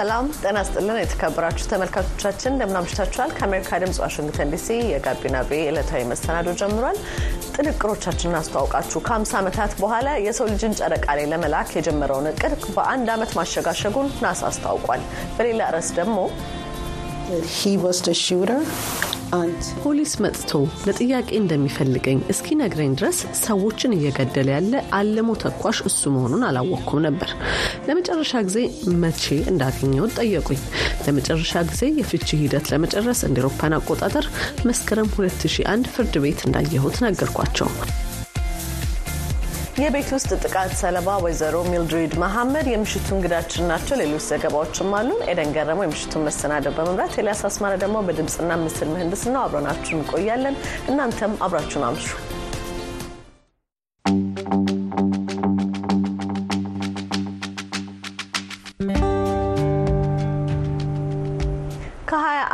ሰላም ጤና ስጥልን። የተከበራችሁ ተመልካቾቻችን እንደምናምሽታችኋል። ከአሜሪካ ድምጽ ዋሽንግተን ዲሲ የጋቢና ቤ ዕለታዊ መሰናዶ ጀምሯል። ጥንቅሮቻችንን አስተዋውቃችሁ ከ50 ዓመታት በኋላ የሰው ልጅን ጨረቃ ላይ ለመላክ የጀመረውን እቅድ በአንድ ዓመት ማሸጋሸጉን ናሳ አስታውቋል። በሌላ ርዕስ ደግሞ ፖሊስ መጥቶ ለጥያቄ እንደሚፈልገኝ እስኪነግረኝ ድረስ ሰዎችን እየገደለ ያለ አልሞ ተኳሽ እሱ መሆኑን አላወቅኩም ነበር። ለመጨረሻ ጊዜ መቼ እንዳገኘሁት ጠየቁኝ። ለመጨረሻ ጊዜ የፍቺ ሂደት ለመጨረስ እንደ ኤሮፓን አቆጣጠር መስከረም 2001 ፍርድ ቤት እንዳየሁት ነገርኳቸው። የቤት ውስጥ ጥቃት ሰለባ ወይዘሮ ሚልድሪድ መሐመድ የምሽቱ እንግዳችን ናቸው። ሌሎች ዘገባዎችም አሉን። ኤደን ገረመው የምሽቱን መሰናደው በመምራት ኤልያስ አስማረ ደግሞ በድምፅና ምስል ምህንድስና አብረናችሁ እንቆያለን። እናንተም አብራችሁን አምሹ።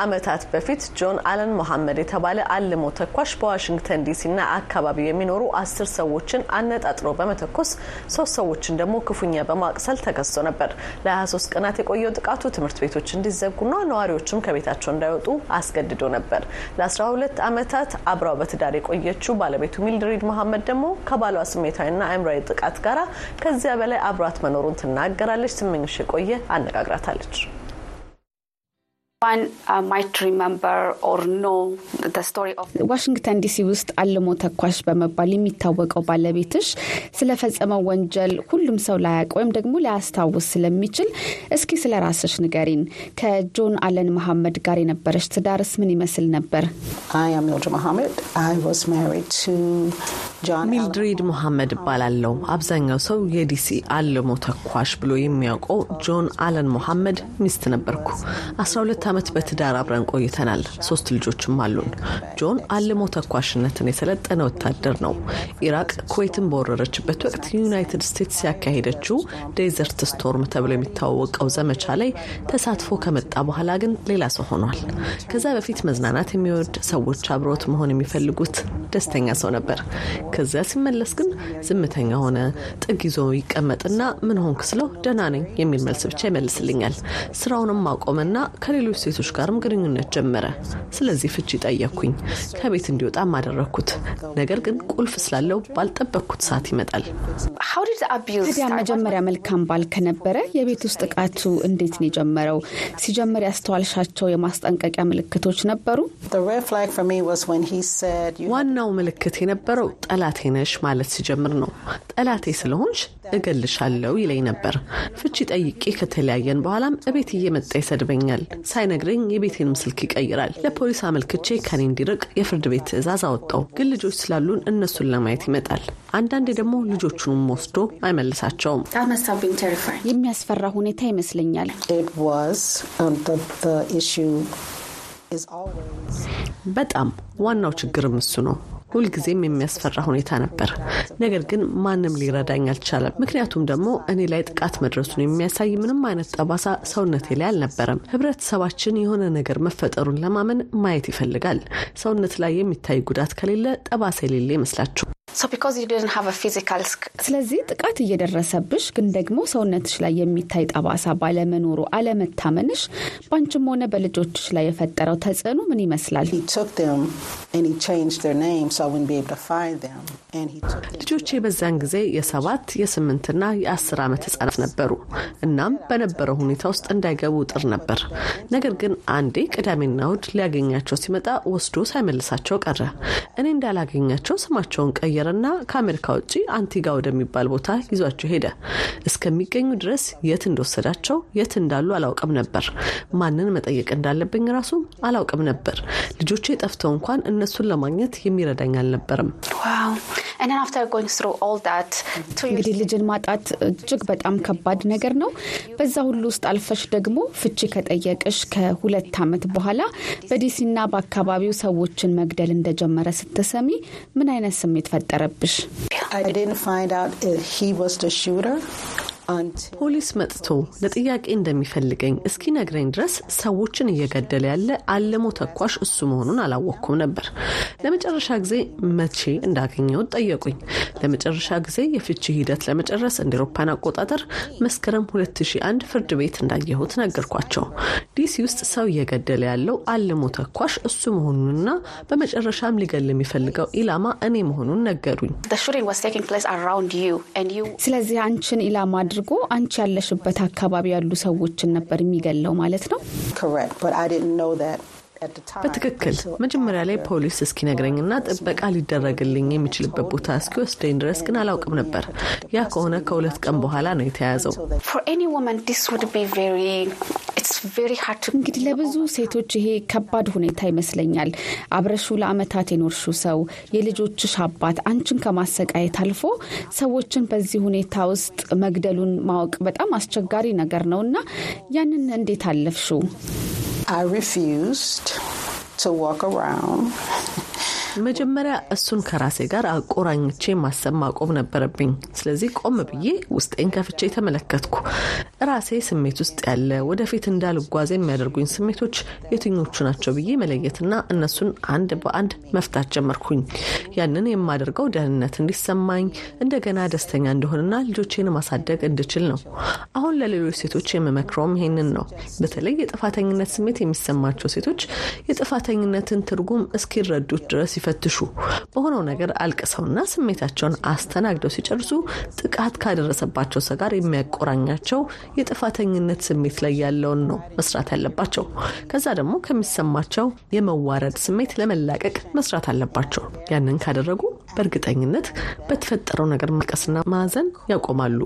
ዓመታት በፊት ጆን አለን መሐመድ የተባለ አልሞ ተኳሽ በዋሽንግተን ዲሲና አካባቢው የሚኖሩ አስር ሰዎችን አነጣጥሮ በመተኮስ ሶስት ሰዎችን ደግሞ ክፉኛ በማቅሰል ተከሶ ነበር። ለ23 ቀናት የቆየው ጥቃቱ ትምህርት ቤቶች እንዲዘጉና ነዋሪዎችም ከቤታቸው እንዳይወጡ አስገድዶ ነበር። ለ12 ዓመታት አብራው በትዳር የቆየችው ባለቤቱ ሚልድሪድ መሐመድ ደግሞ ከባሏ ስሜታዊና አእምሯዊ ጥቃት ጋር ከዚያ በላይ አብሯት መኖሩን ትናገራለች። ስመኝሽ የቆየ አነጋግራታለች። ዋሽንግተን ዲሲ ውስጥ አልሞ ተኳሽ በመባል የሚታወቀው ባለቤትሽ ስለፈጸመው ወንጀል ሁሉም ሰው ላያውቅ ወይም ደግሞ ላያስታውስ ስለሚችል እስኪ ስለ ራስሽ ንገሪን። ከጆን አለን መሐመድ ጋር የነበረች ትዳርስ ምን ይመስል ነበር? ሚልድሪድ መሐመድ እባላለሁ። አብዛኛው ሰው የዲሲ አልሞ ተኳሽ ብሎ የሚያውቀው ጆን አለን መሐመድ ሚስት ነበርኩ። 12 ዓመት በትዳር አብረን ቆይተናል። ሶስት ልጆችም አሉን። ጆን አልሞ ተኳሽነትን የሰለጠነ ወታደር ነው። ኢራቅ ኩዌትን በወረረችበት ወቅት ዩናይትድ ስቴትስ ያካሄደችው ዴዘርት ስቶርም ተብሎ የሚታወቀው ዘመቻ ላይ ተሳትፎ ከመጣ በኋላ ግን ሌላ ሰው ሆኗል። ከዛ በፊት መዝናናት የሚወድ ሰዎች አብሮት መሆን የሚፈልጉት ደስተኛ ሰው ነበር። ከዚያ ሲመለስ ግን ዝምተኛ ሆነ። ጥግ ይዞ ይቀመጥና ምን ሆንክ ስለው ደህና ነኝ የሚል መልስ ብቻ ይመልስልኛል። ስራውንም አቆመና ከሌሎች ሴቶች ጋርም ግንኙነት ጀመረ። ስለዚህ ፍቺ ጠየቅኩኝ። ከቤት እንዲወጣም አደረግኩት። ነገር ግን ቁልፍ ስላለው ባልጠበቅኩት ሰዓት ይመጣል። ታዲያ መጀመሪያ መልካም ባል ከነበረ የቤት ውስጥ ጥቃቱ እንዴት ነው የጀመረው? ሲጀምር ያስተዋልሻቸው የማስጠንቀቂያ ምልክቶች ነበሩ? ዋናው ምልክት የነበረው ጠላቴ ነሽ ማለት ሲጀምር ነው። ጠላቴ ስለሆንሽ እገልሻለሁ ይለኝ ነበር። ፍቺ ጠይቄ ከተለያየን በኋላም እቤት እየመጣ ይሰድበኛል። ሳይነግረኝ የቤቴንም ስልክ ይቀይራል። ለፖሊስ አመልክቼ ከኔ እንዲርቅ የፍርድ ቤት ትዕዛዝ አወጣው። ግን ልጆች ስላሉን እነሱን ለማየት ይመጣል። አንዳንዴ ደግሞ ልጆቹንም ወስዶ አይመልሳቸውም። የሚያስፈራ ሁኔታ ይመስለኛል። በጣም ዋናው ችግርም እሱ ነው። ሁልጊዜም የሚያስፈራ ሁኔታ ነበር። ነገር ግን ማንም ሊረዳኝ አልቻለም። ምክንያቱም ደግሞ እኔ ላይ ጥቃት መድረሱን የሚያሳይ ምንም አይነት ጠባሳ ሰውነቴ ላይ አልነበረም። ህብረተሰባችን የሆነ ነገር መፈጠሩን ለማመን ማየት ይፈልጋል። ሰውነት ላይ የሚታይ ጉዳት ከሌለ ጠባሳ የሌለ ይመስላችሁ ስለዚህ ጥቃት እየደረሰብሽ ግን ደግሞ ሰውነትሽ ላይ የሚታይ ጠባሳ ባለመኖሩ አለመታመንሽ በአንቺም ሆነ በልጆችሽ ላይ የፈጠረው ተጽዕኖ ምን ይመስላል? ልጆቼ በዛን ጊዜ የሰባት የስምንትና የአስር ዓመት ህጻናት ነበሩ። እናም በነበረው ሁኔታ ውስጥ እንዳይገቡ ጥር ነበር። ነገር ግን አንዴ ቅዳሜና እሁድ ሊያገኛቸው ሲመጣ ወስዶ ሳይመልሳቸው ቀረ። እኔ እንዳላገኛቸው ስማቸውን ቀየረ ና ከአሜሪካ ውጭ አንቲጋ ወደሚባል ቦታ ይዟቸው ሄደ። እስከሚገኙ ድረስ የት እንደወሰዳቸው የት እንዳሉ አላውቅም ነበር። ማንን መጠየቅ እንዳለብኝ ራሱ አላውቅም ነበር። ልጆቼ ጠፍተው እንኳን እነሱን ለማግኘት የሚረዳኝ አልነበርም። እንግዲህ ልጅን ማጣት እጅግ በጣም ከባድ ነገር ነው። በዛ ሁሉ ውስጥ አልፈሽ ደግሞ ፍቺ ከጠየቅሽ ከሁለት ዓመት በኋላ በዲሲና በአካባቢው ሰዎችን መግደል እንደጀመረ ስትሰሚ ምን አይነት ስሜት ፈጠረብሽ? ፖሊስ መጥቶ ለጥያቄ እንደሚፈልገኝ እስኪነግረኝ ድረስ ሰዎችን እየገደለ ያለ አልሞ ተኳሽ እሱ መሆኑን አላወቅኩም ነበር። ለመጨረሻ ጊዜ መቼ እንዳገኘሁት ጠየቁኝ። ለመጨረሻ ጊዜ የፍቺ ሂደት ለመጨረስ እንደ አውሮፓውያን አቆጣጠር መስከረም 2001 ፍርድ ቤት እንዳየሁት ነገርኳቸው። ዲሲ ውስጥ ሰው እየገደለ ያለው አልሞ ተኳሽ እሱ መሆኑንና በመጨረሻም ሊገል የሚፈልገው ኢላማ እኔ መሆኑን ነገሩኝ። ስለዚህ አንቺን ኢላማ አድርጎ አንቺ ያለሽበት አካባቢ ያሉ ሰዎችን ነበር የሚገለው ማለት ነው? በትክክል መጀመሪያ ላይ ፖሊስ እስኪነግረኝና ጥበቃ ሊደረግልኝ የሚችልበት ቦታ እስኪወስደኝ ድረስ ግን አላውቅም ነበር። ያ ከሆነ ከሁለት ቀን በኋላ ነው የተያዘው። እንግዲህ ለብዙ ሴቶች ይሄ ከባድ ሁኔታ ይመስለኛል። አብረሹ ለአመታት የኖርሹ ሰው፣ የልጆችሽ አባት አንቺን ከማሰቃየት አልፎ ሰዎችን በዚህ ሁኔታ ውስጥ መግደሉን ማወቅ በጣም አስቸጋሪ ነገር ነው እና ያንን እንዴት አለፍሹ? I refused to walk around. መጀመሪያ እሱን ከራሴ ጋር አቆራኝቼ ማሰብ ማቆም ነበረብኝ። ስለዚህ ቆም ብዬ ውስጤን ከፍቼ ተመለከትኩ። ራሴ ስሜት ውስጥ ያለ ወደፊት እንዳልጓዝ የሚያደርጉኝ ስሜቶች የትኞቹ ናቸው ብዬ መለየትና እነሱን አንድ በአንድ መፍታት ጀመርኩኝ። ያንን የማደርገው ደህንነት እንዲሰማኝ እንደገና ደስተኛ እንደሆንና ልጆቼን ማሳደግ እንድችል ነው። አሁን ለሌሎች ሴቶች የምመክረውም ይሄንን ነው። በተለይ የጥፋተኝነት ስሜት የሚሰማቸው ሴቶች የጥፋተኝነትን ትርጉም እስኪረዱት ድረስ ይፈትሹ። በሆነው ነገር አልቅሰውና ስሜታቸውን አስተናግደው ሲጨርሱ ጥቃት ካደረሰባቸው ሰው ጋር የሚያቆራኛቸው የጥፋተኝነት ስሜት ላይ ያለውን ነው መስራት ያለባቸው። ከዛ ደግሞ ከሚሰማቸው የመዋረድ ስሜት ለመላቀቅ መስራት አለባቸው። ያንን ካደረጉ በእርግጠኝነት በተፈጠረው ነገር ማልቀስና ማዘን ያቆማሉ።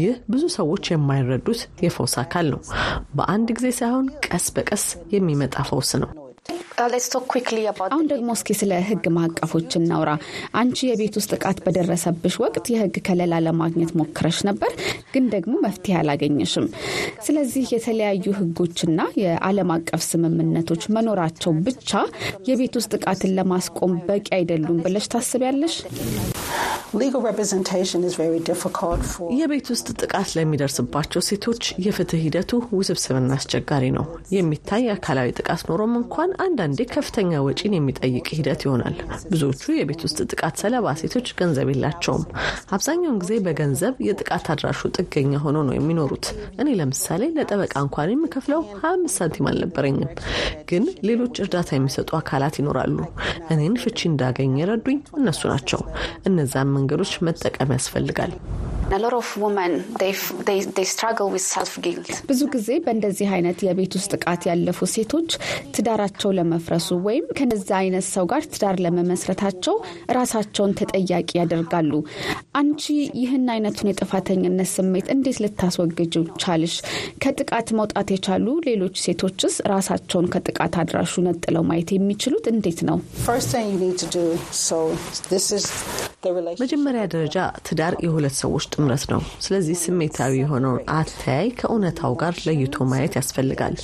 ይህ ብዙ ሰዎች የማይረዱት የፈውስ አካል ነው። በአንድ ጊዜ ሳይሆን ቀስ በቀስ የሚመጣ ፈውስ ነው። አሁን ደግሞ እስኪ ስለ ሕግ ማዕቀፎች እናውራ። አንቺ የቤት ውስጥ ጥቃት በደረሰብሽ ወቅት የሕግ ከለላ ለማግኘት ሞክረሽ ነበር፣ ግን ደግሞ መፍትሄ አላገኘሽም። ስለዚህ የተለያዩ ሕጎችና የዓለም አቀፍ ስምምነቶች መኖራቸው ብቻ የቤት ውስጥ ጥቃትን ለማስቆም በቂ አይደሉም ብለሽ ታስቢያለሽ? የቤት ውስጥ ጥቃት ለሚደርስባቸው ሴቶች የፍትህ ሂደቱ ውስብስብና አስቸጋሪ ነው። የሚታይ አካላዊ ጥቃት ኖሮም እንኳን አንዳንዴ ከፍተኛ ወጪን የሚጠይቅ ሂደት ይሆናል። ብዙዎቹ የቤት ውስጥ ጥቃት ሰለባ ሴቶች ገንዘብ የላቸውም። አብዛኛውን ጊዜ በገንዘብ የጥቃት አድራሹ ጥገኛ ሆኖ ነው የሚኖሩት። እኔ ለምሳሌ ለጠበቃ እንኳን የምከፍለው ሀያ አምስት ሳንቲም አልነበረኝም። ግን ሌሎች እርዳታ የሚሰጡ አካላት ይኖራሉ። እኔን ፍቺ እንዳገኝ የረዱኝ እነሱ ናቸው። እነዛን መንገዶች መጠቀም ያስፈልጋል። ብዙ ጊዜ በእንደዚህ አይነት የቤት ውስጥ ጥቃት ያለፉ ሴቶች ትዳራቸው ለመፍረሱ ወይም ከነዚ አይነት ሰው ጋር ትዳር ለመመስረታቸው ራሳቸውን ተጠያቂ ያደርጋሉ። አንቺ ይህን አይነቱን የጥፋተኝነት ስሜት እንዴት ልታስወግጅ ቻልሽ? ከጥቃት መውጣት የቻሉ ሌሎች ሴቶችስ ራሳቸውን ከጥቃት አድራሹ ነጥለው ማየት የሚችሉት እንዴት ነው? መጀመሪያ ደረጃ ትዳር የሁለት ሰዎች ጥምረት ነው። ስለዚህ ስሜታዊ የሆነውን አተያይ ከእውነታው ጋር ለይቶ ማየት ያስፈልጋል።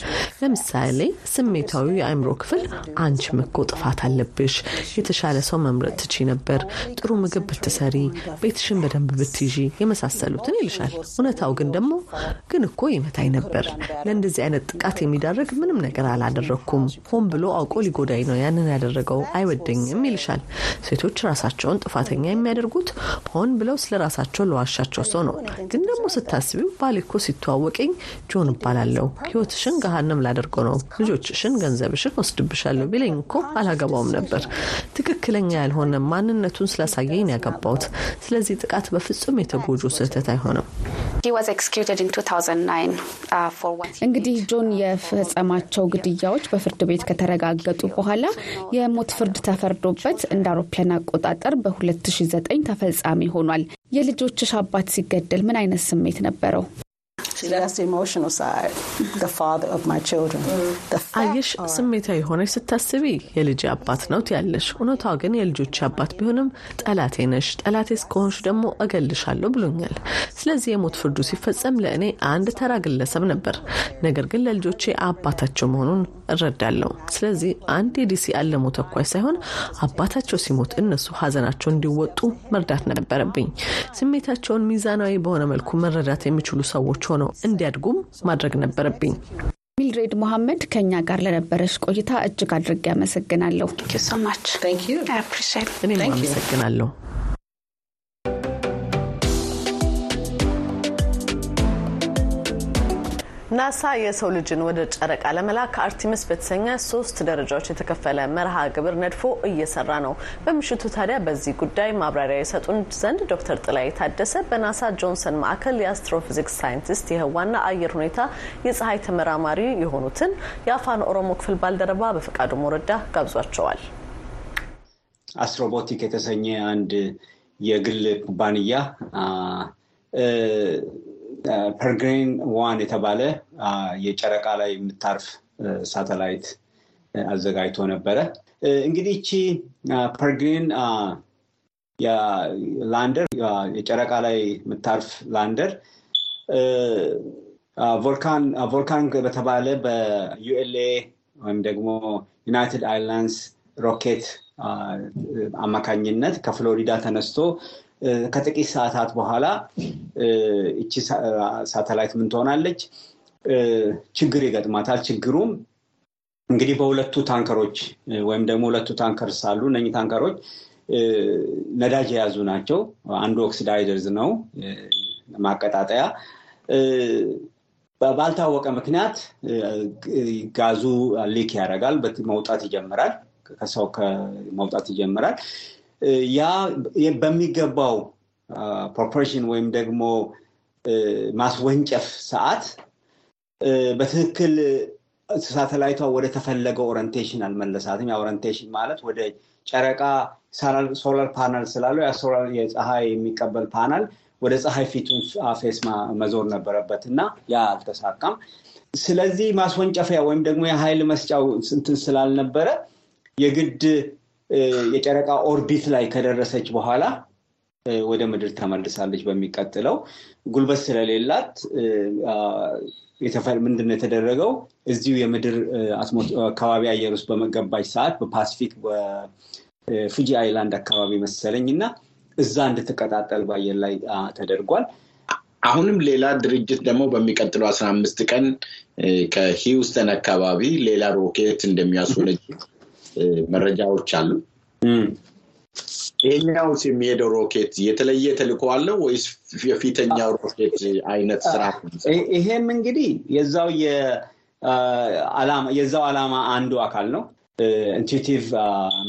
ለምሳሌ ስሜታዊ የአእምሮ ክፍል አንቺም እኮ ጥፋት አለብሽ፣ የተሻለ ሰው መምረጥ ትቺ ነበር፣ ጥሩ ምግብ ብትሰሪ፣ ቤትሽን በደንብ ብትይዢ የመሳሰሉትን ይልሻል። እውነታው ግን ደግሞ ግን እኮ ይመታኝ ነበር፣ ለእንደዚህ አይነት ጥቃት የሚዳርግ ምንም ነገር አላደረግኩም፣ ሆን ብሎ አውቆ ሊጎዳኝ ነው ያንን ያደረገው፣ አይወደኝም ይልሻል። ሴቶች ራሳቸውን ጥፋተኛ የሚያደርጉት ሆን ብለው ስለ ራሳቸው ለዋሻቸው ሰው ነው። ግን ደግሞ ስታስቢው ባሌ እኮ ሲተዋወቀኝ ጆን እባላለሁ፣ ህይወትሽን ገሃነም ላደርገው ነው፣ ልጆችሽን፣ ገንዘብሽን ወስድብሻለሁ ቢለኝ እኮ አላገባውም ነበር። ትክክለኛ ያልሆነ ማንነቱን ስላሳየኝ ያገባውት። ስለዚህ ጥቃት በፍጹም የተጎጆ ስህተት አይሆንም። እንግዲህ ጆን የፈጸማቸው ግድያዎች በፍርድ ቤት ከተረጋገጡ በኋላ የሞት ፍርድ ተፈርዶበት እንደ አውሮፓውያን አቆጣጠር በ2009 ተፈጻሚ ሆኗል። የልጆችሽ አባት ሲገደል ምን አይነት ስሜት ነበረው? አየሽ፣ ስሜታዊ ሆነሽ ስታስቢ የልጅ አባት ነው ትያለሽ። እውነቷ ግን የልጆች አባት ቢሆንም ጠላቴ ነሽ፣ ጠላቴ እስከሆንሽ ደግሞ እገልሻለሁ ብሎኛል። ስለዚህ የሞት ፍርዱ ሲፈጸም ለእኔ አንድ ተራ ግለሰብ ነበር፣ ነገር ግን ለልጆቼ አባታቸው መሆኑን እረዳለሁ። ስለዚህ አንድ የዲሲ አለሞ ተኳሽ ሳይሆን አባታቸው ሲሞት እነሱ ሀዘናቸው እንዲወጡ መርዳት ነበረብኝ። ስሜታቸውን ሚዛናዊ በሆነ መልኩ መረዳት የሚችሉ ሰዎች ሆነው እንዲያድጉም ማድረግ ነበረብኝ። ሚልድሬድ መሐመድ ከኛ ጋር ለነበረች ቆይታ እጅግ አድርጌ አመሰግናለሁ። እኔም አመሰግናለሁ። ናሳ የሰው ልጅን ወደ ጨረቃ ለመላክ አርቲሚስ በተሰኘ ሶስት ደረጃዎች የተከፈለ መርሃ ግብር ነድፎ እየሰራ ነው። በምሽቱ ታዲያ በዚህ ጉዳይ ማብራሪያ የሰጡን ዘንድ ዶክተር ጥላይ ታደሰ በናሳ ጆንሰን ማዕከል የ astrophysics ሳይንቲስት የህዋና አየር ሁኔታ የፀሐይ ተመራማሪ የሆኑትን የአፋን ኦሮሞ ክፍል ባልደረባ በፈቃዱ ሞረዳ ጋብዟቸዋል። አስትሮቦቲክ የተሰኘ አንድ የግል ኩባንያ ፔሪግሪን ዋን የተባለ የጨረቃ ላይ የምታርፍ ሳተላይት አዘጋጅቶ ነበረ። እንግዲህ ይቺ ፔሪግሪን lander የጨረቃ ላይ የምታርፍ lander ቮልካን በተባለ በዩኤልኤ ወይም ደግሞ ዩናይትድ አላያንስ ሮኬት አማካኝነት ከፍሎሪዳ ተነስቶ ከጥቂት ሰዓታት በኋላ እቺ ሳተላይት ምን ትሆናለች? ችግር ይገጥማታል። ችግሩም እንግዲህ በሁለቱ ታንከሮች ወይም ደግሞ ሁለቱ tankers አሉ። እነኚህ ታንከሮች ነዳጅ የያዙ ናቸው። አንዱ oxidizers ነው ማቀጣጠያ። ባልታወቀ ምክንያት ጋዙ leak ያደርጋል፣ መውጣት ይጀምራል። ከሰው መውጣት ይጀምራል። ያ በሚገባው propulsion ወይም ደግሞ ማስወንጨፍ ሰዓት በትክክል ሳተላይቷ ወደ ተፈለገው orientation አልመለሳትም። orientation ማለት ወደ ጨረቃ solar panel ስላለው ያ የፀሐይ የሚቀበል ፓናል ወደ ፀሐይ ፊቱን face መዞር ነበረበት እና ያ አልተሳካም። ስለዚህ ማስወንጨፊያ ወይም ደግሞ የኃይል መስጫው እንትን ስላልነበረ የግድ የጨረቃ orbit ላይ ከደረሰች በኋላ ወደ ምድር ተመልሳለች። በሚቀጥለው ጉልበት ስለሌላት ምንድነው የተደረገው? እዚሁ የምድር አካባቢ አየር ውስጥ በምትገባበት ሰዓት በፓሲፊክ በፉጂ island አካባቢ መሰለኝ እና እዛ እንድትቀጣጠል በአየር ላይ ተደርጓል። አሁንም ሌላ ድርጅት ደግሞ በሚቀጥለው አስራ አምስት ቀን ከሂውስተን አካባቢ ሌላ ሮኬት እንደሚያስወነጭፍ መረጃዎች አሉ። ይሄኛውስ የሚሄደው ሮኬት የተለየ ተልዕኮ አለው ወይስ የፊተኛው ሮኬት አይነት ስራ? ይሄም እንግዲህ የዛው የዛው ዓላማ አንዱ አካል ነው። ኢንቱቲቭ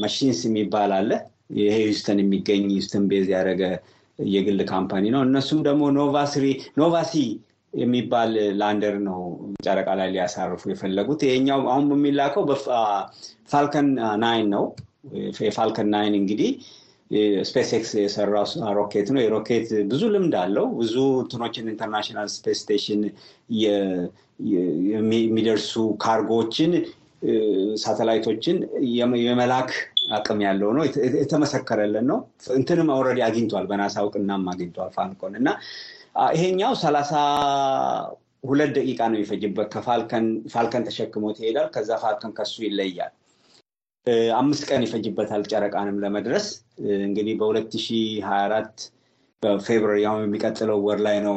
ማሽንስ የሚባል አለ። ይሄ ሂውስተን የሚገኝ ሂውስተን base ያደረገ የግል company ነው። እነሱም ደግሞ ኖቫሲ የሚባል lander ነው ጨረቃ ላይ ሊያሳርፉ የፈለጉት። ይሄኛው አሁን የሚላከው በፋልከን ናይን ነው። የፋልከን ናይን እንግዲህ ስፔስ ኤክስ የሰራው ሮኬት ነው። የሮኬት ብዙ ልምድ አለው። ብዙ እንትኖችን international space station የሚደርሱ ካርጎዎችን፣ ሳተላይቶችን የመላክ አቅም ያለው ነው። የተመሰከረለት ነው። እንትንም already አግኝቷል። በናሳ እውቅናም አግኝቷል ፋልኮን እና ይሄኛው ሰላሳ ሁለት ደቂቃ ነው የሚፈጅበት። ከፋልከን ተሸክሞት ይሄዳል። ከዛ ፋልከን ከሱ ይለያል። አምስት ቀን ይፈጅበታል ጨረቃንም ለመድረስ። እንግዲህ በ2024 በ February አሁን የሚቀጥለው ወር ላይ ነው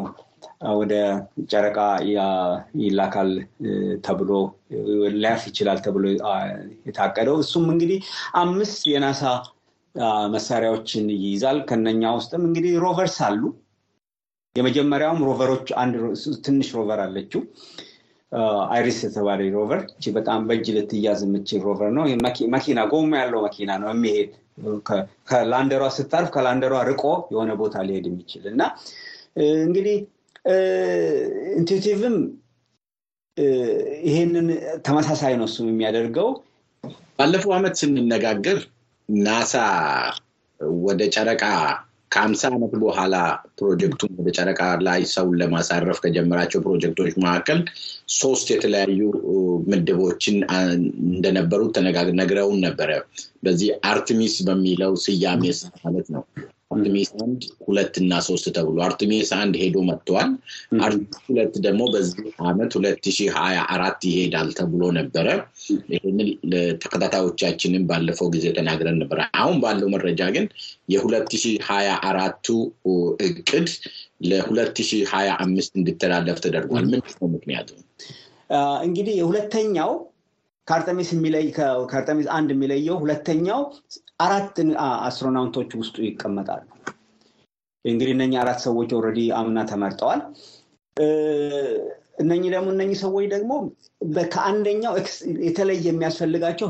ወደ ጨረቃ ይላካል ተብሎ ሊያርፍ ይችላል ተብሎ የታቀደው። እሱም እንግዲህ አምስት የናሳ መሳሪያዎችን ይይዛል። ከነኛ ውስጥም እንግዲህ rovers አሉ። የመጀመሪያውም rover ኦች አንድ ትንሽ rover አለች አይሪስ የተባለ rover በጣም በእጅ ልትያዝ የምትችል rover ነው። መኪና ጎማ ያለው መኪና ነው የሚሄድ ከላንደሯ ስታርፍ ከላንደሯ ርቆ የሆነ ቦታ ሊሄድ የሚችል እና እንግዲህ ኢንቱቲቭም ይሄንን ተመሳሳይ ነው እሱም የሚያደርገው። ባለፈው ዓመት ስንነጋገር ናሳ ወደ ጨረቃ ከአምሳ ዓመት በኋላ ፕሮጀክቱን ወደ ጨረቃ ላይ ሰውን ለማሳረፍ ከጀመራቸው ፕሮጀክቶች መካከል ሶስት የተለያዩ ምድቦችን እንደነበሩ ነግረውን ነበረ። በዚህ አርትሚስ በሚለው ስያሜ ማለት ነው። አርትሚስ አንድ ሁለት እና ሶስት ተብሎ አርትሚስ አንድ ሄዶ መጥተዋል። አርትሚስ ሁለት ደግሞ በዚህ ዓመት ሁለት ሺህ ሀያ አራት ይሄዳል ተብሎ ነበረ። ይህንን ተከታታዮቻችንን ባለፈው ጊዜ ተናግረን ነበረ። አሁን ባለው መረጃ ግን የሁለት ሺህ ሀያ አራቱ እቅድ ለሁለት ሺህ ሀያ አምስት እንዲተላለፍ ተደርጓል። ምንድን ነው ምክንያቱ? እንግዲህ የሁለተኛው ከአርተሚስ አንድ የሚለየው ሁለተኛው አራት astronaut ኦች ውስጡ ይቀመጣሉ። እንግዲህ እነኚህ አራት ሰዎች already አምና ተመርጠዋል። እነኚህ ደግሞ እነኚህ ሰዎች ደግሞ ከአንደኛው የተለየ የሚያስፈልጋቸው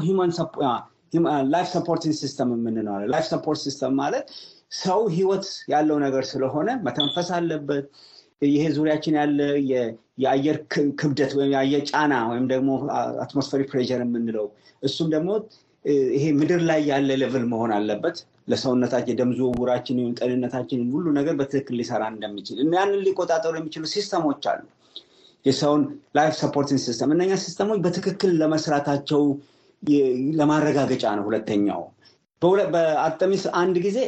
life supporting system የምንለው life support system ማለት ሰው ህይወት ያለው ነገር ስለሆነ መተንፈስ አለበት። ይሄ ዙሪያችን ያለ የአየር ክብደት ወይም የአየር ጫና ወይም ደግሞ atmospheric pressure የምንለው እሱም ደግሞ ይሄ ምድር ላይ ያለ level መሆን አለበት። ለሰውነታችን የደም ዝውውራችን ጤንነታችንን ሁሉ ነገር በትክክል ሊሰራ እንደሚችል ያንን ሊቆጣጠሩ የሚችሉ system ኦች አሉ። የሰውን life supporting system እነኛ system ኦች በትክክል ለመስራታቸው ለማረጋገጫ ነው። ሁለተኛው በአርተሚስ አንድ ጊዜ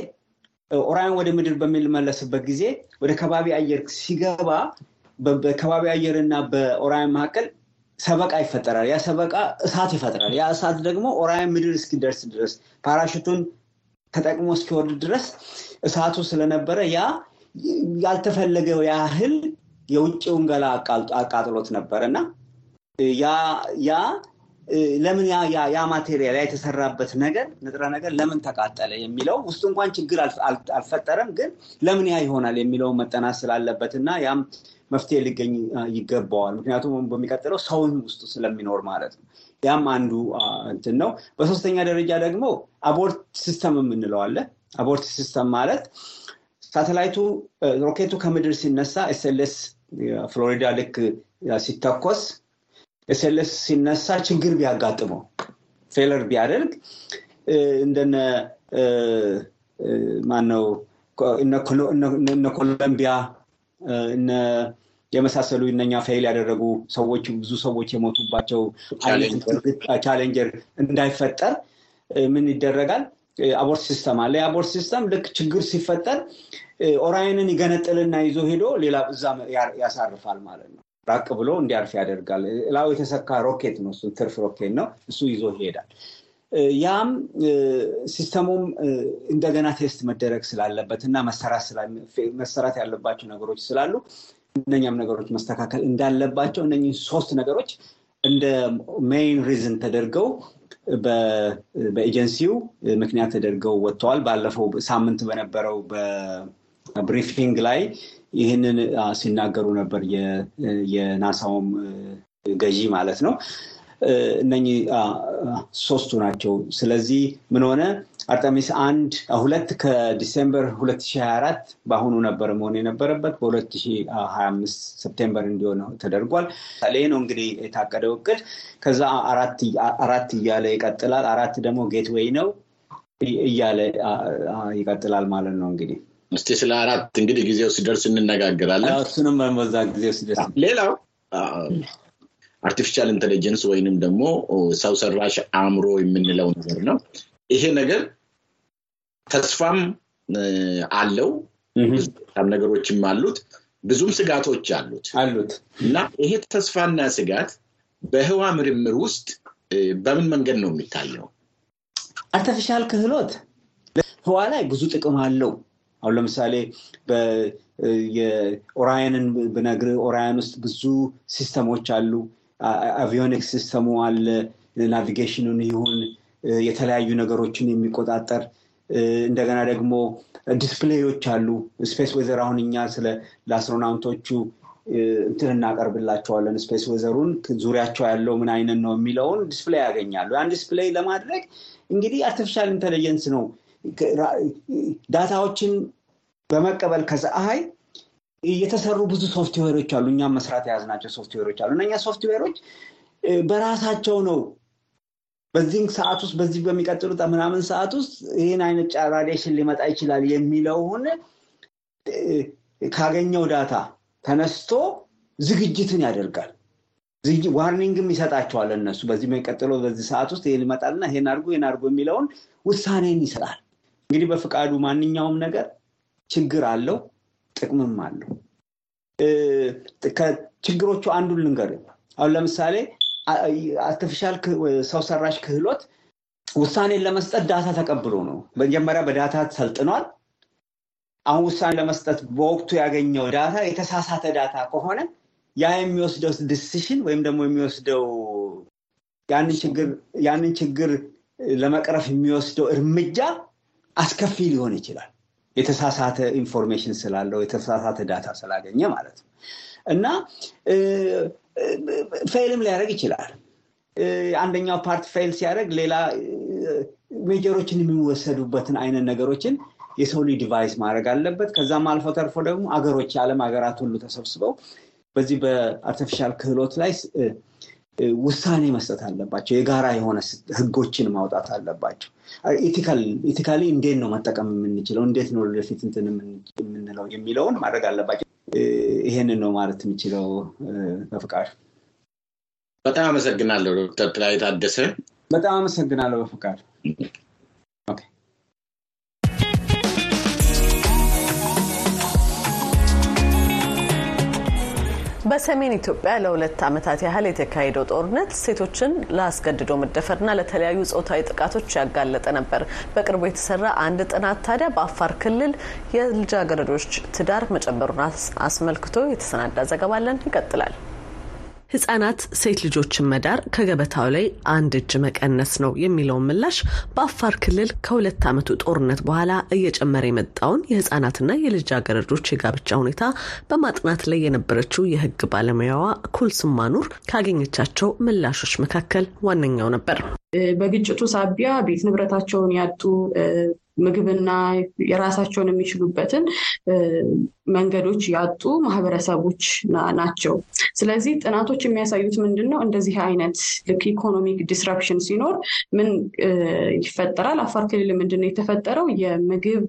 ኦራያን ወደ ምድር በሚመለስበት ጊዜ ወደ ከባቢ አየር ሲገባ በከባቢ አየር እና በኦራያን መካከል ሰበቃ ይፈጠራል። ያ ሰበቃ እሳት ይፈጥራል። ያ እሳት ደግሞ ኦራያን ምድር እስኪደርስ ድረስ ፓራሽቱን ተጠቅሞ እስኪወርድ ድረስ እሳቱ ስለነበረ ያ ያልተፈለገው ያህል የውጭውን ገላ አቃጥሎት ነበር እና ያ ለምን ያ material የተሰራበት ነገር ንጥረ ነገር ለምን ተቃጠለ የሚለው ውስጡ እንኳን ችግር አልፈጠረም፣ ግን ለምን ያ ይሆናል የሚለውን መጠናት ስላለበት እና ያም መፍትሄ ሊገኝ ይገባዋል። ምክንያቱም በሚቀጥለው ሰውን ውስጡ ስለሚኖር ማለት ነው። ያም አንዱ እንትን ነው። በሶስተኛ ደረጃ ደግሞ abort system የምንለው አለ። abort system ማለት ሳተላይቱ ሮኬቱ ከምድር ሲነሳ SLS ፍሎሪዳ ልክ ሲተኮስ SLS ሲነሳ ችግር ቢያጋጥመው failure ቢያደርግ እንደነ ማነው እነ ኮሎምቢያ የመሳሰሉ እነኛ fail ያደረጉ ሰዎች ብዙ ሰዎች የሞቱባቸው ቻሌንጀር እንዳይፈጠር ምን ይደረጋል? abort system አለ። የ abort system ልክ ችግር ሲፈጠር ኦራየንን ይገነጥልና ይዞ ሄዶ ሌላ እዛ ያሳርፋል ማለት ነው። ራቅ ብሎ እንዲያርፍ ያደርጋል። ላዩ የተሰካ ሮኬት ነው። ትርፍ ሮኬት ነው። እሱ ይዞ ይሄዳል። ያም system ኡም እንደገና test መደረግ ስላለበት እና መሰራት ያለባቸው ነገሮች ስላሉ እነኛም ነገሮች መስተካከል እንዳለባቸው እነኚህ ሶስት ነገሮች እንደ main reason ተደርገው በኤጀንሲው ምክንያት ተደርገው ወጥተዋል። ባለፈው ሳምንት በነበረው በ briefing ላይ ይህንን ሲናገሩ ነበር የናሳውም ገዢ ማለት ነው። እነኚህ ሶስቱ ናቸው። ስለዚህ ምን ሆነ? አርተሚስ አንድ ሁለት ከ December 2024 በአሁኑ ነበር መሆን የነበረበት በ2025 September እንዲሆን ተደርጓል። ይህ ነው እንግዲህ የታቀደው እቅድ። ከዛ አራት እያለ ይቀጥላል። አራት ደግሞ ጌትዌይ ነው እያለ ይቀጥላል ማለት ነው እንግዲህ እስቲ ስለ አራት እንግዲህ ጊዜው ሲደርስ እንነጋገራለን። እሱንም በዛ ጊዜው ሲደርስ ሌላው artificial intelligence ወይንም ደግሞ ሰው ሰራሽ አእምሮ የምንለው ነገር ነው። ይሄ ነገር ተስፋም አለው፣ ነገሮችም አሉት፣ ብዙም ስጋቶች አሉት አሉት እና ይሄ ተስፋና ስጋት በህዋ ምርምር ውስጥ በምን መንገድ ነው የሚታየው? artificial ክህሎት ህዋ ላይ ብዙ ጥቅም አለው። አሁን ለምሳሌ የኦራያንን ብነግር ኦራያን ውስጥ ብዙ system ኦች አሉ። avionics system ኡ አለ። navigation ኡን ይሁን የተለያዩ ነገሮችን የሚቆጣጠር እንደገና ደግሞ display ዎች አሉ። space weather አሁን እኛ ስለ ለ astronaut ኦቹ እንትን እናቀርብላቸዋለን። space weather ኡን ዙሪያቸው ያለው ምን አይነት ነው የሚለውን display ያገኛሉ። ያን display ለማድረግ እንግዲህ artificial intelligence ነው data ዎችን በመቀበል ከፀሐይ የተሰሩ ብዙ ሶፍትዌሮች አሉ። እኛም መስራት የያዝናቸው ሶፍትዌሮች አሉ። እነኛ ሶፍትዌሮች በራሳቸው ነው በዚህ ሰዓት ውስጥ በዚህ በሚቀጥሉት ምናምን ሰዓት ውስጥ ይህን አይነት radiation ሊመጣ ይችላል የሚለውን ካገኘው data ተነስቶ ዝግጅትን ያደርጋል። warning ም ይሰጣቸዋል። እነሱ በዚህ የሚቀጥለው በዚህ ሰዓት ውስጥ ይሄን ይመጣልና ይሄን አድርጎ ይሄን አድርጎ የሚለውን ውሳኔን ይሰጣል። እንግዲህ በፍቃዱ ማንኛውም ነገር ችግር አለው፣ ጥቅምም አለው። ከችግሮቹ አንዱን ልንገር። አሁን ለምሳሌ artificial ሰው ሰራሽ ክህሎት ውሳኔን ለመስጠት data ተቀብሎ ነው። መጀመሪያ በ data ሰልጥኗል። አሁን ውሳኔ ለመስጠት በወቅቱ ያገኘው data የተሳሳተ data ከሆነ ያ የሚወስደው decision ወይም ደግሞ የሚወስደው ያንን ችግር ለመቅረፍ የሚወስደው እርምጃ አስከፊ ሊሆን ይችላል። የተሳሳተ information ስላለው የተሳሳተ data ስላገኘ ማለት ነው እና fail ም ሊያደርግ ይችላል። አንደኛው part fail ሲያደርግ ሌላ measure ኦችን የሚወሰዱበትን አይነት ነገሮችን የሰው ልጅ devise ማድረግ አለበት። ከዛም አልፎ ተርፎ ደግሞ አገሮች የዓለም ሀገራት ሁሉ ተሰብስበው በዚህ በ artificial ክህሎት ላይ ውሳኔ መስጠት አለባቸው። የጋራ የሆነ ህጎችን ማውጣት አለባቸው። ethically እንዴት ነው መጠቀም የምንችለው፣ እንዴት ነው ወደፊት እንትን የምንለው የሚለውን ማድረግ አለባቸው። ይሄንን ነው ማለት የምችለው በፍቃድ። በጣም አመሰግናለሁ ዶክተር ጥላይ ታደሰ። በጣም አመሰግናለሁ በፍቃድ። በሰሜን ኢትዮጵያ ለሁለት ዓመታት ያህል የተካሄደው ጦርነት ሴቶችን ለአስገድዶ መደፈርና ለተለያዩ ጾታዊ ጥቃቶች ያጋለጠ ነበር። በቅርቡ የተሰራ አንድ ጥናት ታዲያ በአፋር ክልል የልጃገረዶች ትዳር መጨመሩን አስመልክቶ የተሰናዳ ዘገባ አለን። ይቀጥላል። ህጻናት ሴት ልጆችን መዳር ከገበታው ላይ አንድ እጅ መቀነስ ነው የሚለውን ምላሽ በአፋር ክልል ከሁለት ዓመቱ ጦርነት በኋላ እየጨመረ የመጣውን የህጻናትና የልጃገረዶች የጋብቻ ሁኔታ በማጥናት ላይ የነበረችው የህግ ባለሙያዋ ኩልስም ማኑር ካገኘቻቸው ምላሾች መካከል ዋነኛው ነበር። በግጭቱ ሳቢያ ቤት ንብረታቸውን ያጡ ምግብና የራሳቸውን የሚችሉበትን መንገዶች ያጡ ማህበረሰቦች ናቸው። ስለዚህ ጥናቶች የሚያሳዩት ምንድን ነው? እንደዚህ አይነት ልክ economic disruption ሲኖር ምን ይፈጠራል? አፋር ክልል ምንድን ነው የተፈጠረው? የምግብ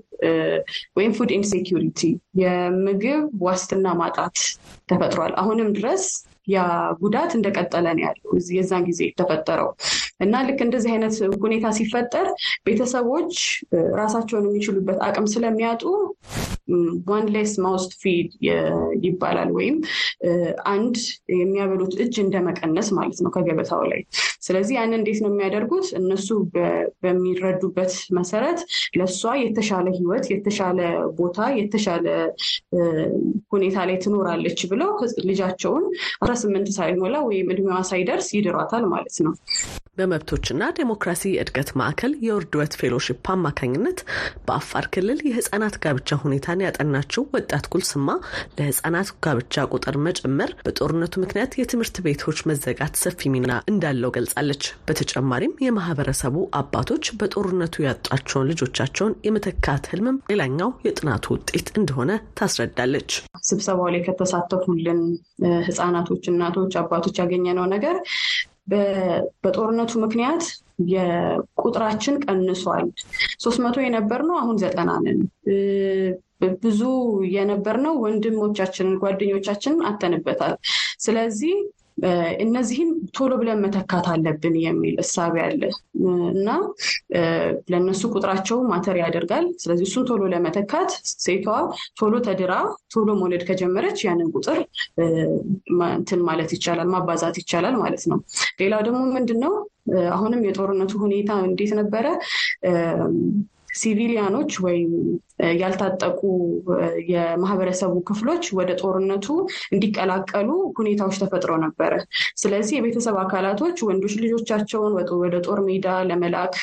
ወይም food insecurity የምግብ ዋስትና ማጣት ተፈጥሯል። አሁንም ድረስ ያ ጉዳት እንደቀጠለ ነው ያለው የዛን ጊዜ የተፈጠረው እና ልክ እንደዚህ አይነት ሁኔታ ሲፈጠር ቤተሰቦች ራሳቸውን የሚችሉበት አቅም ስለሚያጡ one less mouth to feed ይባላል ወይም አንድ የሚያበሉት እጅ እንደመቀነስ ማለት ነው ከገበታው ላይ። ስለዚህ ያን እንዴት ነው የሚያደርጉት? እነሱ በሚረዱበት መሰረት ለእሷ የተሻለ ህይወት፣ የተሻለ ቦታ፣ የተሻለ ሁኔታ ላይ ትኖራለች ብለው ልጃቸውን አስራ ስምንት ሳይሞላ ወይም እድሜዋ ሳይደርስ ይድሯታል ማለት ነው። በመብቶችና ዴሞክራሲ እድገት ማዕከል የውርድወት fellowship አማካኝነት በአፋር ክልል የህጻናት ጋብቻ ሁኔታን ያጠናችው ወጣት ኩልስማ ለህጻናት ጋብቻ ቁጥር መጨመር በጦርነቱ ምክንያት የትምህርት ቤቶች መዘጋት ሰፊ ሚና እንዳለው ገልጻለች። በተጨማሪም የማህበረሰቡ አባቶች በጦርነቱ ያጧቸውን ልጆቻቸውን የመተካት ህልምም ሌላኛው የጥናቱ ውጤት እንደሆነ ታስረዳለች። ስብሰባው ላይ ከተሳተፉልን ህጻናቶች፣ እናቶች፣ አባቶች ያገኘነው ነገር በጦርነቱ ምክንያት የቁጥራችን ቀንሷል። ሶስት መቶ የነበርነው አሁን ዘጠና ነን። ብዙ የነበርነው ወንድሞቻችንን ጓደኞቻችንን አተንበታል። ስለዚህ እነዚህን ቶሎ ብለን መተካት አለብን የሚል እሳቤ አለ እና ለእነሱ ቁጥራቸው ማተር ያደርጋል። ስለዚህ እሱን ቶሎ ለመተካት ሴቷ ቶሎ ተድራ ቶሎ መውለድ ከጀመረች ያንን ቁጥር እንትን ማለት ይቻላል፣ ማባዛት ይቻላል ማለት ነው። ሌላው ደግሞ ምንድን ነው አሁንም የጦርነቱ ሁኔታ እንዴት ነበረ? ሲቪሊያኖች ወይም ያልታጠቁ የማህበረሰቡ ክፍሎች ወደ ጦርነቱ እንዲቀላቀሉ ሁኔታዎች ተፈጥረው ነበረ። ስለዚህ የቤተሰብ አካላቶች ወንዶች ልጆቻቸውን ወደ ጦር ሜዳ ለመላክ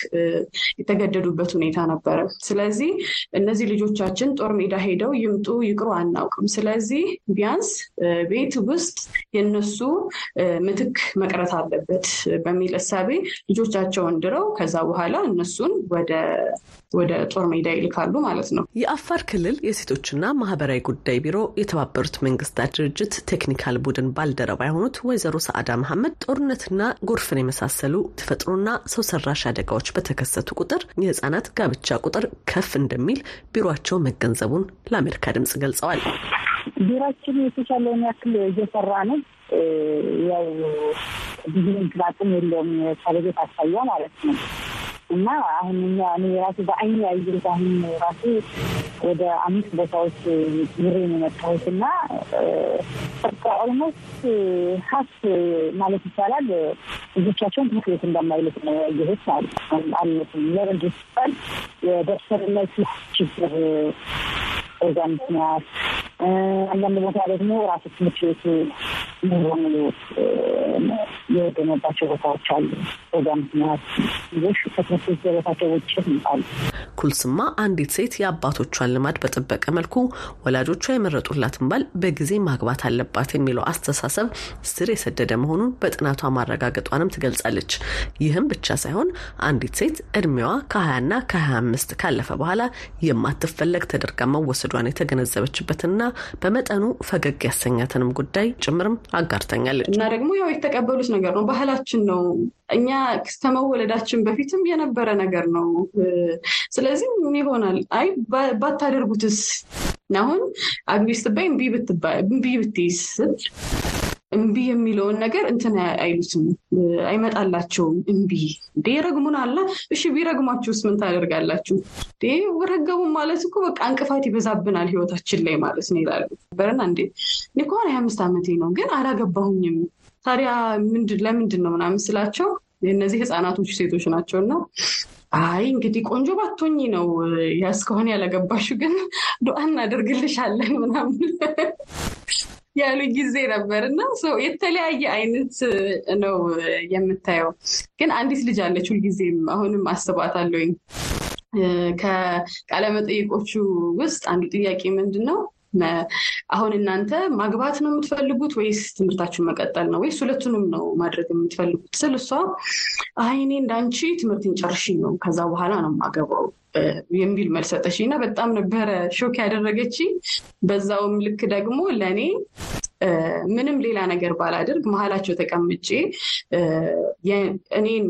የተገደዱበት ሁኔታ ነበረ። ስለዚህ እነዚህ ልጆቻችን ጦር ሜዳ ሄደው ይምጡ ይቅሩ አናውቅም። ስለዚህ ቢያንስ ቤት ውስጥ የነሱ ምትክ መቅረት አለበት በሚል እሳቤ ልጆቻቸውን ድረው ከዛ በኋላ እነሱን ወደ ወደ ጦር ሜዳ ይልካሉ ማለት ነው። የአፋር ክልል የሴቶችና ማህበራዊ ጉዳይ ቢሮ የተባበሩት መንግስታት ድርጅት technical ቡድን ባልደረባ የሆኑት ወይዘሮ ሰዓዳ መሐመድ ጦርነትና ጎርፍን የመሳሰሉ ተፈጥሮና ሰው ሰራሽ አደጋዎች በተከሰቱ ቁጥር የህጻናት ጋብቻ ቁጥር ከፍ እንደሚል ቢሮቸው መገንዘቡን ለአሜሪካ ድምጽ ገልጸዋል። ቢሮችን የተቻለውን ያክል እየሰራ ነው። ያው ብዙ ምክንያቱም የለውም ከበጀት አሳያ ማለት ነው እና አሁን እኛ እኔ ራሱ በአይን ያየሁት አሁን ራሱ ወደ አምስት ቦታዎች ዙሬ ነው የመጣሁት እና በቃ ኦልሞስት ሀስ ማለት ይቻላል ልጆቻቸውን ትምህርት ቤት እንደማይልክ ነው ያየሁት ማለት አለትም ለረንድ ሲባል የደርሰንነት ችግር በዛ ምክንያት አንዳንድ ቦታ ደግሞ ራሱ ትምህርት ቤቱ ሙሉ በሙሉ የወደመባቸው ቦታዎች አሉ። በዛ ምክንያት ልጆች ከትምህርት ቤት ገበታቸው ውጭ ይመጣሉ። ኩልስማ አንዲት ሴት የአባቶቿን ልማድ በጠበቀ መልኩ ወላጆቿ የመረጡላትን ባል በጊዜ ማግባት አለባት የሚለው አስተሳሰብ ስር የሰደደ መሆኑን በጥናቷ ማረጋገጧንም ትገልጻለች። ይህም ብቻ ሳይሆን አንዲት ሴት እድሜዋ ከ20ና ከ25 ካለፈ በኋላ የማትፈለግ ተደርጋ መወሰዷን የተገነዘበችበትና በመጠኑ ፈገግ ያሰኛትንም ጉዳይ ጭምርም አጋርተኛለች። እና ደግሞ ያው የተቀበሉት ነገር ነው፣ ባህላችን ነው። እኛ ከመወለዳችን በፊትም የነበረ ነገር ነው። ስለዚህ ምን ይሆናል? አይ ባታደርጉትስ? አሁን አግቢ ስትባይ እምቢ ብትይዝ እምቢ የሚለውን ነገር እንትን አይሉትም፣ አይመጣላቸውም። እምቢ እንዴ ረግሙን አላ እሺ፣ ቢረግሟችሁስ ምን ታደርጋላችሁ? ረገሙ ማለት እኮ በቃ እንቅፋት ይበዛብናል ህይወታችን ላይ ማለት ነው ይላሉ። በረና እንዴ እኔ ከሆነ የሀያ አምስት ዓመቴ ነው ግን አላገባሁኝም። ታዲያ ለምንድን ነው ምናምን ስላቸው እነዚህ ህፃናቶች ሴቶች ናቸው እና አይ እንግዲህ ቆንጆ ባቶኝ ነው ያስከሆነ ያላገባሹ ግን ዱዓ እናደርግልሻለን ምናምን ያሉ ጊዜ ነበር እና የተለያየ አይነት ነው የምታየው። ግን አንዲት ልጅ አለች ሁልጊዜም አሁንም አስባታለሁኝ። ከቃለመጠይቆቹ ውስጥ አንዱ ጥያቄ ምንድን ነው አሁን እናንተ ማግባት ነው የምትፈልጉት ወይስ ትምህርታችሁን መቀጠል ነው? ወይስ ሁለቱንም ነው ማድረግ የምትፈልጉት? ስል እሷ አይ እኔ እንዳንቺ ትምህርትን ጨርሽ ነው ከዛ በኋላ ነው የማገባው የሚል መልስ እና በጣም ነበረ ሾክ ያደረገች። በዛውም ልክ ደግሞ ለእኔ ምንም ሌላ ነገር ባላደርግ መሀላቸው ተቀምጬ እኔን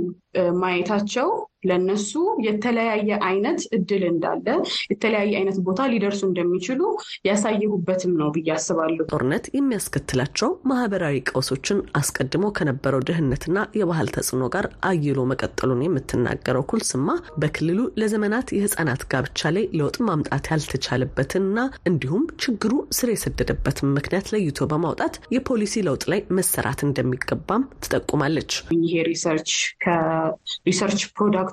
ማየታቸው ለነሱ የተለያየ አይነት እድል እንዳለ የተለያየ አይነት ቦታ ሊደርሱ እንደሚችሉ ያሳየሁበትም ነው ብዬ አስባለሁ። ጦርነት የሚያስከትላቸው ማህበራዊ ቀውሶችን አስቀድሞ ከነበረው ድህነትና የባህል ተጽዕኖ ጋር አይሎ መቀጠሉን የምትናገረው ኩልስማ በክልሉ ለዘመናት የህፃናት ጋብቻ ላይ ለውጥ ማምጣት ያልተቻለበትንና እንዲሁም ችግሩ ስር የሰደደበትን ምክንያት ለይቶ በማውጣት የፖሊሲ ለውጥ ላይ መሰራት እንደሚገባም ትጠቁማለች። ይሄ research ከ research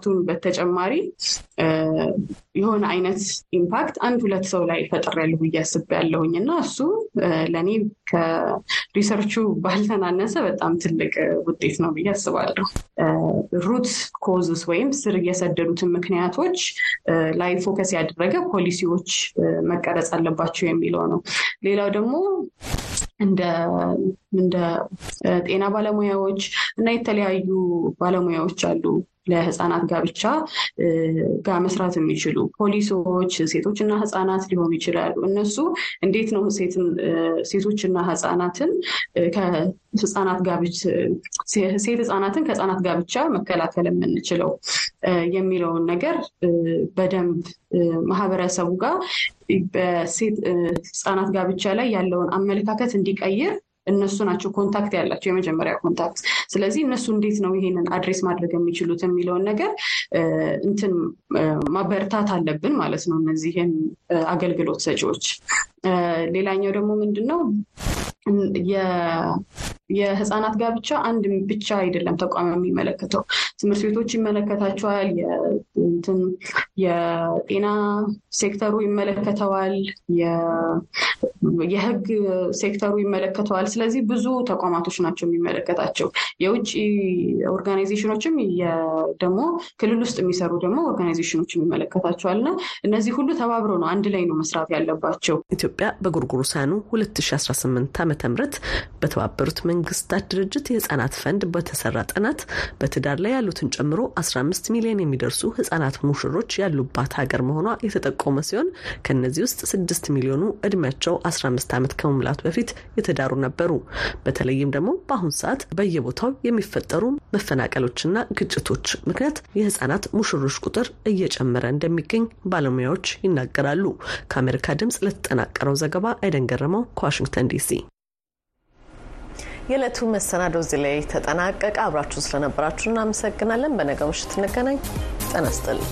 product ኡን በተጨማሪ የሆነ አይነት impact አንድ ሁለት ሰው ላይ ፈጥሬያለሁ ብዬ አስቤያለሁኝ እና እሱ ለእኔ ከ research ኡ ባልተናነሰ በጣም ትልቅ ውጤት ነው ብዬ አስባለሁ። root causes ወይም ስር የሰደዱትን ምክንያቶች ላይ focus ያደረገ ፖሊሲዎች መቀረጽ አለባቸው የሚለው ነው። ሌላው ደግሞ እንደ ጤና ባለሙያዎች እና የተለያዩ ባለሙያዎች አሉ ለህፃናት ጋብቻ ጋር መስራት የሚችሉ ፖሊሶች፣ ሴቶችና ህፃናት ሊሆኑ ይችላሉ። እነሱ እንዴት ነው ሴቶችና ህፃናትን ከህፃናት ጋብቻ ሴት ህፃናትን ከህፃናት ጋብቻ መከላከል የምንችለው የሚለውን ነገር በደንብ ማህበረሰቡ ጋር በሴት ህፃናት ጋብቻ ላይ ያለውን አመለካከት እንዲቀይር እነሱ ናቸው contact ያላቸው የመጀመሪያ contact። ስለዚህ እነሱ እንዴት ነው ይሄንን address ማድረግ የሚችሉት የሚለውን ነገር እንትን ማበረታት አለብን ማለት ነው እነዚህን አገልግሎት ሰጪዎች። ሌላኛው ደግሞ ምንድን ነው የህፃናት ጋብቻ አንድ ብቻ አይደለም ተቋም የሚመለከተው ትምህርት ቤቶች ይመለከታቸዋል። የጤና ሴክተሩ ይመለከተዋል። የህግ ሴክተሩ ይመለከተዋል። ስለዚህ ብዙ ተቋማቶች ናቸው የሚመለከታቸው። የውጭ organization ኦችም ደግሞ ክልል ውስጥ የሚሰሩ ደግሞ organization ኦች ይመለከታቸዋል እና እነዚህ ሁሉ ተባብረው ነው አንድ ላይ ነው መስራት ያለባቸው። ኢትዮጵያ በጎርጎሮሳውያኑ 2018 ዓ ም በተባበሩት መንግስታት ድርጅት የህጻናት ፈንድ በተሰራ ጥናት በትዳር ላይ ያሉትን ጨምሮ 15 ሚሊዮን የሚደርሱ ህጻናት ሙሽሮች ያሉባት ሀገር መሆኗ የተጠቆመ ሲሆን ከእነዚህ ውስጥ 6 ሚሊዮኑ እድሜያቸው 15 ዓመት ከመሙላቱ በፊት የተዳሩ ነበሩ። በተለይም ደግሞ በአሁኑ ሰዓት በየቦታው የሚፈጠሩ መፈናቀሎችና ግጭቶች ምክንያት የህጻናት ሙሽሮች ቁጥር እየጨመረ እንደሚገኝ ባለሙያዎች ይናገራሉ። ከአሜሪካ ድምጽ ለተጠናቀረው ዘገባ አይደን ገረመው ከዋሽንግተን ዲሲ። የዕለቱ መሰናዶ እዚህ ላይ ተጠናቀቀ። አብራችሁ ስለነበራችሁ እናመሰግናለን። በነገው ምሽት እንገናኝ። ጤና ይስጥልኝ።